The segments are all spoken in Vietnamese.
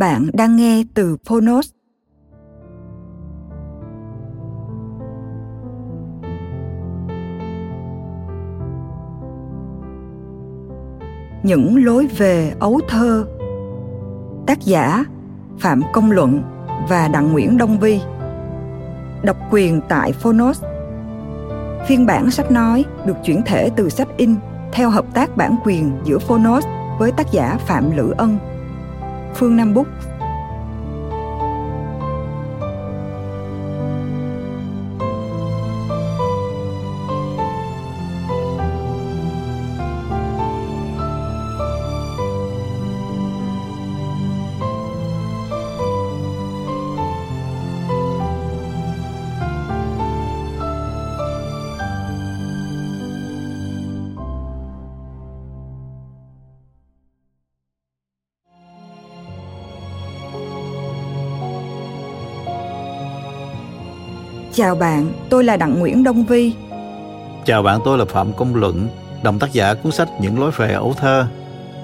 Bạn đang nghe từ Phonos. Những lối về ấu thơ. Tác giả Phạm Công Luận và Đặng Nguyễn Đông Vi. Độc quyền tại Phonos. Phiên bản sách nói được chuyển thể từ sách in theo hợp tác bản quyền giữa Phonos với tác giả Phạm Lữ Ân. Phương Nam Búc. Chào bạn, tôi là Đặng Nguyễn Đông Vi. Chào bạn, tôi là Phạm Công Luận, đồng tác giả cuốn sách Những lối về ấu thơ.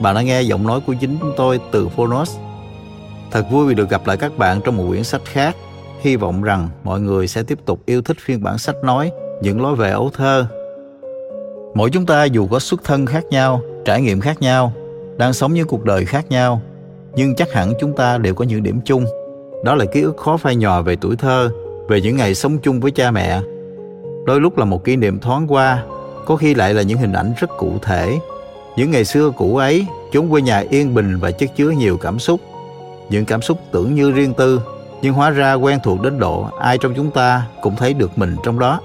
Bạn đã nghe giọng nói của chính chúng tôi từ Phonos. Thật vui vì được gặp lại các bạn trong một quyển sách khác. Hy vọng rằng mọi người sẽ tiếp tục yêu thích phiên bản sách nói Những lối về ấu thơ. Mỗi chúng ta dù có xuất thân khác nhau, trải nghiệm khác nhau, đang sống những cuộc đời khác nhau, nhưng chắc hẳn chúng ta đều có những điểm chung. Đó là ký ức khó phai nhòa về tuổi thơ về những ngày sống chung với cha mẹ. Đôi lúc là một kỷ niệm thoáng qua, có khi lại là những hình ảnh rất cụ thể. Những ngày xưa cũ ấy, chúng quê nhà yên bình và chất chứa nhiều cảm xúc. Những cảm xúc tưởng như riêng tư, nhưng hóa ra quen thuộc đến độ ai trong chúng ta cũng thấy được mình trong đó.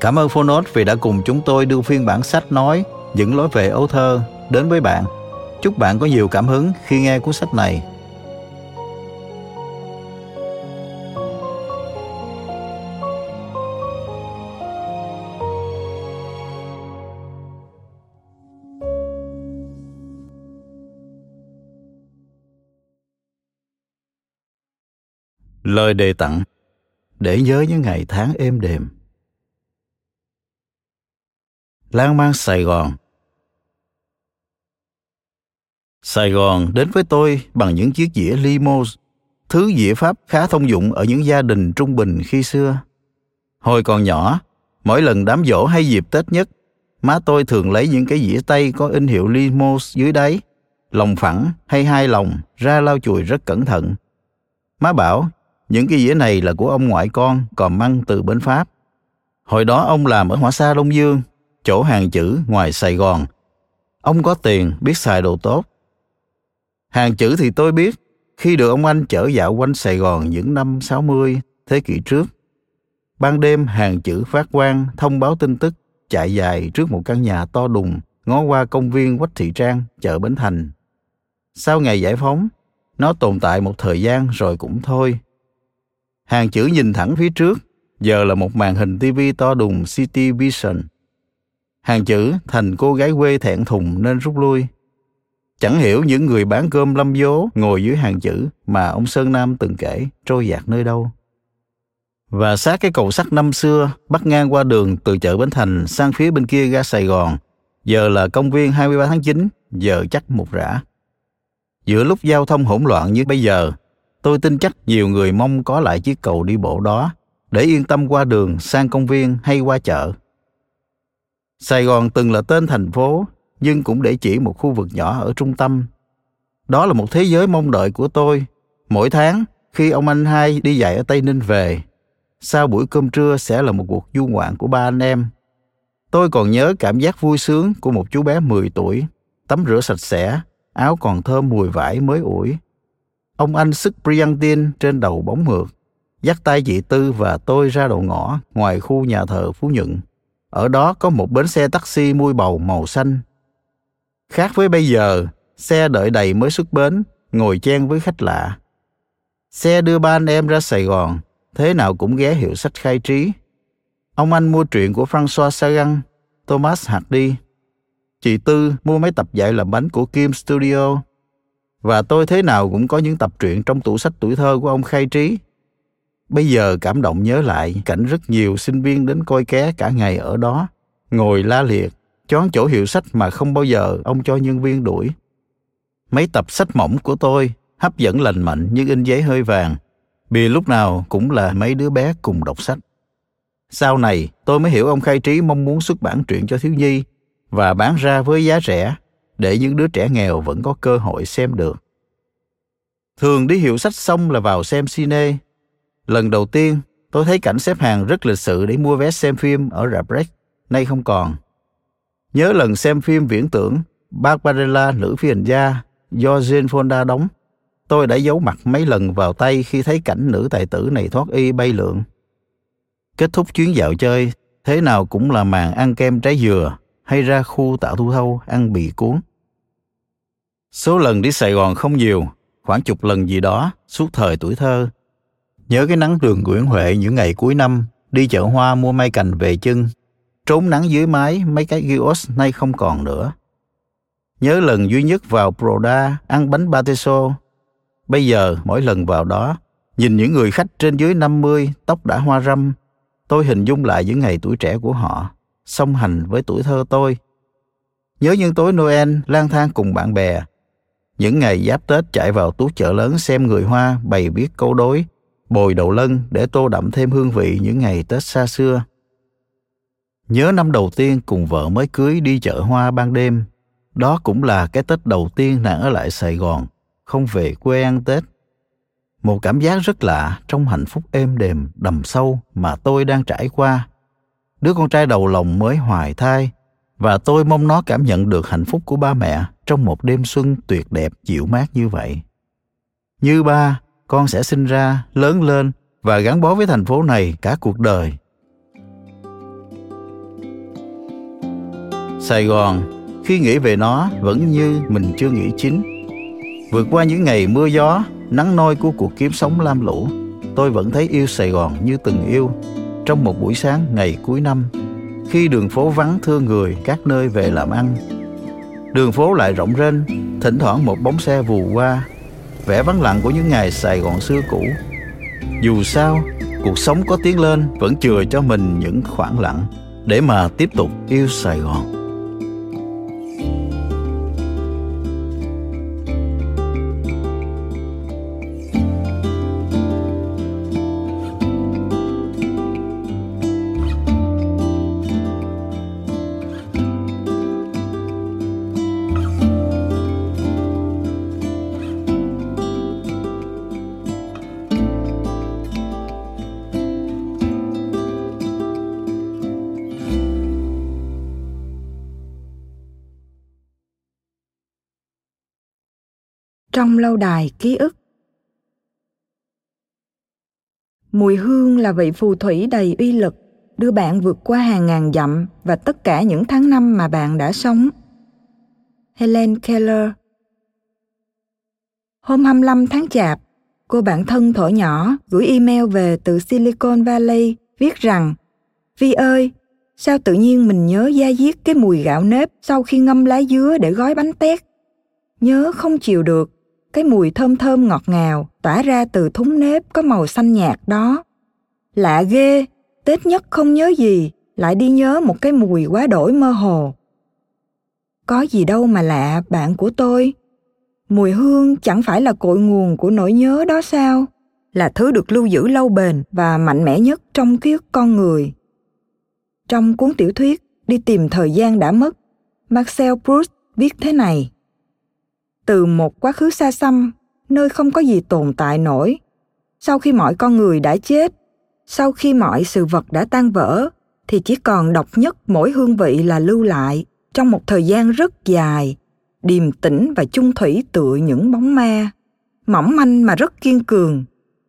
Cảm ơn Phonos vì đã cùng chúng tôi đưa phiên bản sách nói những lối về ấu thơ đến với bạn. Chúc bạn có nhiều cảm hứng khi nghe cuốn sách này. Lời đề tặng để nhớ những ngày tháng êm đềm. Lan man Sài Gòn Sài Gòn đến với tôi bằng những chiếc dĩa limo, thứ dĩa Pháp khá thông dụng ở những gia đình trung bình khi xưa. Hồi còn nhỏ, mỗi lần đám dỗ hay dịp Tết nhất, má tôi thường lấy những cái dĩa tay có in hiệu limo dưới đáy, lòng phẳng hay hai lòng ra lau chùi rất cẩn thận. Má bảo những cái dĩa này là của ông ngoại con còn mang từ bến Pháp. Hồi đó ông làm ở Hỏa Sa Đông Dương, chỗ hàng chữ ngoài Sài Gòn. Ông có tiền, biết xài đồ tốt. Hàng chữ thì tôi biết, khi được ông anh chở dạo quanh Sài Gòn những năm 60 thế kỷ trước. Ban đêm hàng chữ phát quang thông báo tin tức chạy dài trước một căn nhà to đùng ngó qua công viên Quách Thị Trang, chợ Bến Thành. Sau ngày giải phóng, nó tồn tại một thời gian rồi cũng thôi. Hàng chữ nhìn thẳng phía trước, giờ là một màn hình TV to đùng City Vision. Hàng chữ thành cô gái quê thẹn thùng nên rút lui. Chẳng hiểu những người bán cơm lâm vố ngồi dưới hàng chữ mà ông Sơn Nam từng kể trôi dạt nơi đâu. Và sát cái cầu sắt năm xưa bắt ngang qua đường từ chợ Bến Thành sang phía bên kia ga Sài Gòn, giờ là công viên 23 tháng 9, giờ chắc một rã. Giữa lúc giao thông hỗn loạn như bây giờ, Tôi tin chắc nhiều người mong có lại chiếc cầu đi bộ đó để yên tâm qua đường sang công viên hay qua chợ. Sài Gòn từng là tên thành phố, nhưng cũng để chỉ một khu vực nhỏ ở trung tâm. Đó là một thế giới mong đợi của tôi. Mỗi tháng, khi ông anh hai đi dạy ở Tây Ninh về, sau buổi cơm trưa sẽ là một cuộc du ngoạn của ba anh em. Tôi còn nhớ cảm giác vui sướng của một chú bé 10 tuổi, tắm rửa sạch sẽ, áo còn thơm mùi vải mới ủi. Ông anh sức Priantin trên đầu bóng mượt, dắt tay chị Tư và tôi ra đầu ngõ ngoài khu nhà thờ Phú Nhuận. Ở đó có một bến xe taxi mui bầu màu xanh. Khác với bây giờ, xe đợi đầy mới xuất bến, ngồi chen với khách lạ. Xe đưa ba anh em ra Sài Gòn, thế nào cũng ghé hiệu sách khai trí. Ông anh mua truyện của François Sagan, Thomas Hardy. Chị Tư mua mấy tập dạy làm bánh của Kim Studio. Và tôi thế nào cũng có những tập truyện trong tủ sách tuổi thơ của ông khai trí. Bây giờ cảm động nhớ lại cảnh rất nhiều sinh viên đến coi ké cả ngày ở đó, ngồi la liệt, chón chỗ hiệu sách mà không bao giờ ông cho nhân viên đuổi. Mấy tập sách mỏng của tôi hấp dẫn lành mạnh như in giấy hơi vàng, vì lúc nào cũng là mấy đứa bé cùng đọc sách. Sau này, tôi mới hiểu ông khai trí mong muốn xuất bản truyện cho thiếu nhi và bán ra với giá rẻ để những đứa trẻ nghèo vẫn có cơ hội xem được. Thường đi hiệu sách xong là vào xem cine. Lần đầu tiên, tôi thấy cảnh xếp hàng rất lịch sự để mua vé xem phim ở rạp Rex nay không còn. Nhớ lần xem phim viễn tưởng Barbarella nữ phi hành gia do Jane Fonda đóng, tôi đã giấu mặt mấy lần vào tay khi thấy cảnh nữ tài tử này thoát y bay lượn. Kết thúc chuyến dạo chơi, thế nào cũng là màn ăn kem trái dừa hay ra khu tạo thu thâu ăn bì cuốn. Số lần đi Sài Gòn không nhiều, khoảng chục lần gì đó suốt thời tuổi thơ. Nhớ cái nắng đường Nguyễn Huệ những ngày cuối năm, đi chợ hoa mua mai cành về chân, trốn nắng dưới mái mấy cái kiosk nay không còn nữa. Nhớ lần duy nhất vào Proda ăn bánh Bateso. Bây giờ mỗi lần vào đó, nhìn những người khách trên dưới 50, tóc đã hoa râm, tôi hình dung lại những ngày tuổi trẻ của họ, song hành với tuổi thơ tôi. Nhớ những tối Noel lang thang cùng bạn bè, những ngày giáp Tết chạy vào tú chợ lớn xem người Hoa bày viết câu đối, bồi đậu lân để tô đậm thêm hương vị những ngày Tết xa xưa. Nhớ năm đầu tiên cùng vợ mới cưới đi chợ hoa ban đêm, đó cũng là cái Tết đầu tiên nàng ở lại Sài Gòn, không về quê ăn Tết. Một cảm giác rất lạ trong hạnh phúc êm đềm, đầm sâu mà tôi đang trải qua. Đứa con trai đầu lòng mới hoài thai, và tôi mong nó cảm nhận được hạnh phúc của ba mẹ trong một đêm xuân tuyệt đẹp dịu mát như vậy. Như ba, con sẽ sinh ra, lớn lên và gắn bó với thành phố này cả cuộc đời. Sài Gòn, khi nghĩ về nó vẫn như mình chưa nghĩ chính. Vượt qua những ngày mưa gió, nắng nôi của cuộc kiếm sống lam lũ, tôi vẫn thấy yêu Sài Gòn như từng yêu trong một buổi sáng ngày cuối năm khi đường phố vắng thưa người các nơi về làm ăn. Đường phố lại rộng rên, thỉnh thoảng một bóng xe vù qua, vẻ vắng lặng của những ngày Sài Gòn xưa cũ. Dù sao, cuộc sống có tiến lên vẫn chừa cho mình những khoảng lặng để mà tiếp tục yêu Sài Gòn. Trong lâu đài ký ức mùi hương là vị phù thủy đầy uy lực đưa bạn vượt qua hàng ngàn dặm và tất cả những tháng năm mà bạn đã sống. Helen Keller Hôm 25 tháng Chạp, cô bạn thân thổi nhỏ gửi email về từ Silicon Valley viết rằng Vi ơi, sao tự nhiên mình nhớ da diết cái mùi gạo nếp sau khi ngâm lá dứa để gói bánh tét. Nhớ không chịu được, cái mùi thơm thơm ngọt ngào tỏa ra từ thúng nếp có màu xanh nhạt đó. Lạ ghê, Tết nhất không nhớ gì, lại đi nhớ một cái mùi quá đổi mơ hồ. Có gì đâu mà lạ, bạn của tôi. Mùi hương chẳng phải là cội nguồn của nỗi nhớ đó sao? Là thứ được lưu giữ lâu bền và mạnh mẽ nhất trong ký ức con người. Trong cuốn tiểu thuyết đi tìm thời gian đã mất marcel proust viết thế này từ một quá khứ xa xăm, nơi không có gì tồn tại nổi. Sau khi mọi con người đã chết, sau khi mọi sự vật đã tan vỡ, thì chỉ còn độc nhất mỗi hương vị là lưu lại trong một thời gian rất dài, điềm tĩnh và chung thủy tựa những bóng ma. Mỏng manh mà rất kiên cường,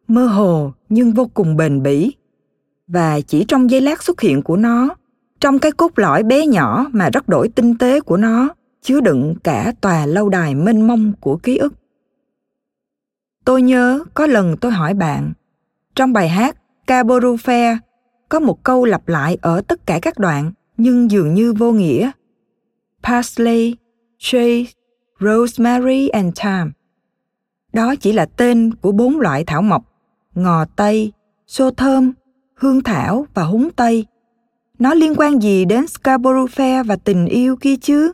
mơ hồ nhưng vô cùng bền bỉ. Và chỉ trong giây lát xuất hiện của nó, trong cái cốt lõi bé nhỏ mà rất đổi tinh tế của nó chứa đựng cả tòa lâu đài mênh mông của ký ức tôi nhớ có lần tôi hỏi bạn trong bài hát Caborufe Fair có một câu lặp lại ở tất cả các đoạn nhưng dường như vô nghĩa. Parsley, Chase, Rosemary and Thyme. Đó chỉ là tên của bốn loại thảo mộc, ngò tây, xô thơm, hương thảo và húng tây. Nó liên quan gì đến Scarborough Fair và tình yêu kia chứ?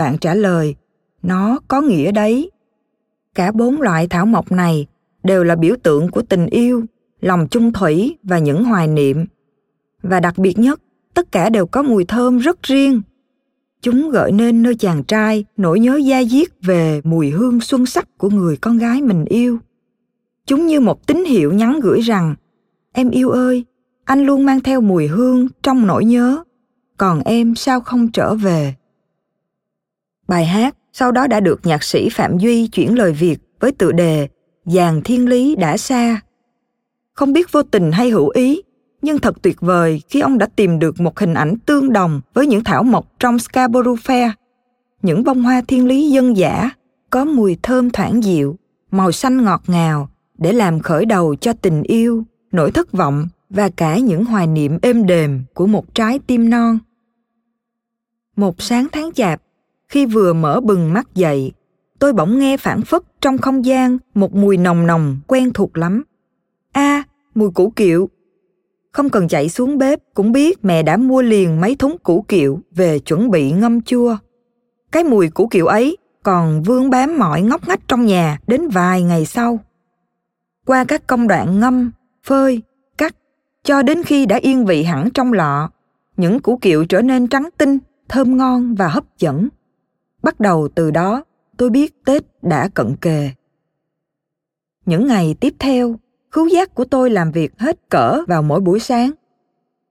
Bạn trả lời, nó có nghĩa đấy. Cả bốn loại thảo mộc này đều là biểu tượng của tình yêu lòng chung thủy và những hoài niệm. Và đặc biệt nhất tất cả đều có mùi thơm rất riêng. Chúng gợi nên nơi chàng trai nỗi nhớ da diết về mùi hương xuân sắc của người con gái mình yêu. Chúng như một tín hiệu nhắn gửi rằng em yêu ơi anh luôn mang theo mùi hương trong nỗi nhớ còn em sao không trở về? Bài hát sau đó đã được nhạc sĩ phạm duy chuyển lời việt với tựa đề dàn thiên lý đã xa không biết vô tình hay hữu ý nhưng thật tuyệt vời khi ông đã tìm được một hình ảnh tương đồng với những thảo mộc trong Scarborough Fair. Những bông hoa thiên lý dân dã có mùi thơm thoảng dịu, màu xanh ngọt ngào để làm khởi đầu cho tình yêu, nỗi thất vọng và cả những hoài niệm êm đềm của một trái tim non. Một sáng tháng chạp, khi vừa mở bừng mắt dậy, tôi bỗng nghe phản phất trong không gian một mùi nồng nồng quen thuộc lắm. A, à, mùi củ kiệu. Không cần chạy xuống bếp cũng biết mẹ đã mua liền mấy thúng củ kiệu về chuẩn bị ngâm chua. Cái mùi củ kiệu ấy còn vương bám mọi ngóc ngách trong nhà đến vài ngày sau. Qua các công đoạn ngâm, phơi, cắt, cho đến khi đã yên vị hẳn trong lọ, những củ kiệu trở nên trắng tinh, thơm ngon và hấp dẫn. Bắt đầu từ đó, tôi biết Tết đã cận kề. Những ngày tiếp theo, khứu giác của tôi làm việc hết cỡ vào mỗi buổi sáng.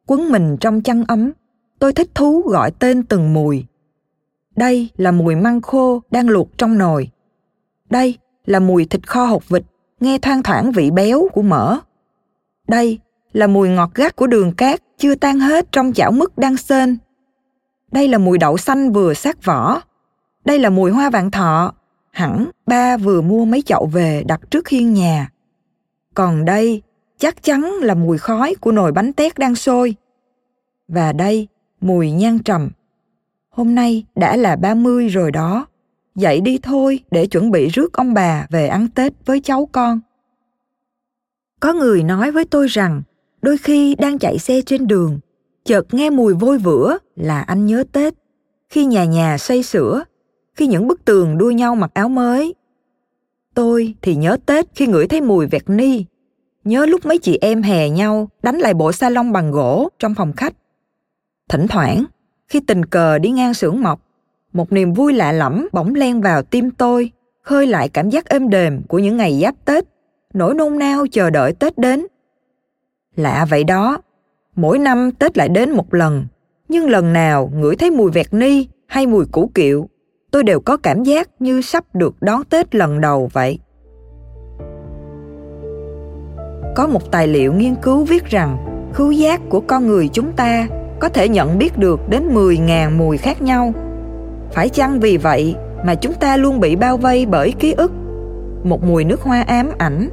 Quấn mình trong chăn ấm tôi thích thú gọi tên từng mùi. Đây là mùi măng khô đang luộc trong nồi. Đây là mùi thịt kho hột vịt nghe thoang thoảng vị béo của mỡ. Đây là mùi ngọt gắt của đường cát chưa tan hết trong chảo mứt đang sên đây là mùi đậu xanh vừa sát vỏ đây là mùi hoa vạn thọ hẳn ba vừa mua mấy chậu về đặt trước hiên nhà còn đây chắc chắn là mùi khói của nồi bánh tét đang sôi. Và đây, mùi nhang trầm. Hôm nay đã là 30 rồi đó. Dậy đi thôi để chuẩn bị rước ông bà về ăn Tết với cháu con. Có người nói với tôi rằng đôi khi đang chạy xe trên đường, chợt nghe mùi vôi vữa là anh nhớ Tết. Khi nhà nhà xây sửa, khi những bức tường đua nhau mặc áo mới, Tôi thì nhớ Tết khi ngửi thấy mùi vẹt ni. Nhớ lúc mấy chị em hè nhau đánh lại bộ salon bằng gỗ trong phòng khách. Thỉnh thoảng, khi tình cờ đi ngang xưởng mộc, một niềm vui lạ lẫm bỗng len vào tim tôi, khơi lại cảm giác êm đềm của những ngày giáp Tết, nỗi nôn nao chờ đợi Tết đến. Lạ vậy đó, mỗi năm Tết lại đến một lần, nhưng lần nào ngửi thấy mùi vẹt ni hay mùi củ kiệu tôi đều có cảm giác như sắp được đón Tết lần đầu vậy. Có một tài liệu nghiên cứu viết rằng khứu giác của con người chúng ta có thể nhận biết được đến 10.000 mùi khác nhau. Phải chăng vì vậy mà chúng ta luôn bị bao vây bởi ký ức? Một mùi nước hoa ám ảnh,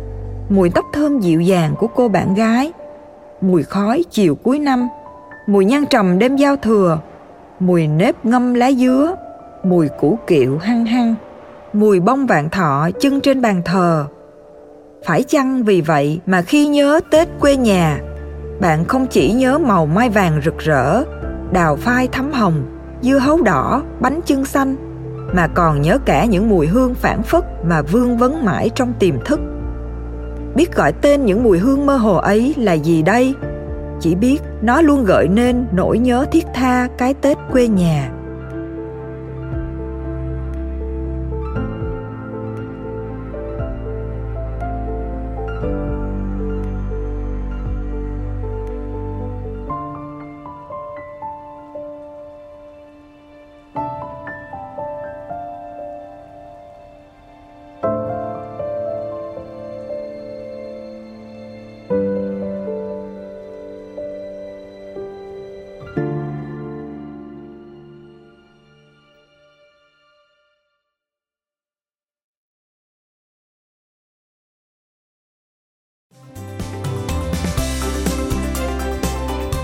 mùi tóc thơm dịu dàng của cô bạn gái, mùi khói chiều cuối năm, mùi nhang trầm đêm giao thừa, mùi nếp ngâm lá dứa, mùi củ kiệu hăng hăng, mùi bông vạn thọ chân trên bàn thờ. Phải chăng vì vậy mà khi nhớ Tết quê nhà, bạn không chỉ nhớ màu mai vàng rực rỡ, đào phai thắm hồng, dưa hấu đỏ, bánh chưng xanh, mà còn nhớ cả những mùi hương phản phất mà vương vấn mãi trong tiềm thức. Biết gọi tên những mùi hương mơ hồ ấy là gì đây? chỉ biết nó luôn gợi nên nỗi nhớ thiết tha cái tết quê nhà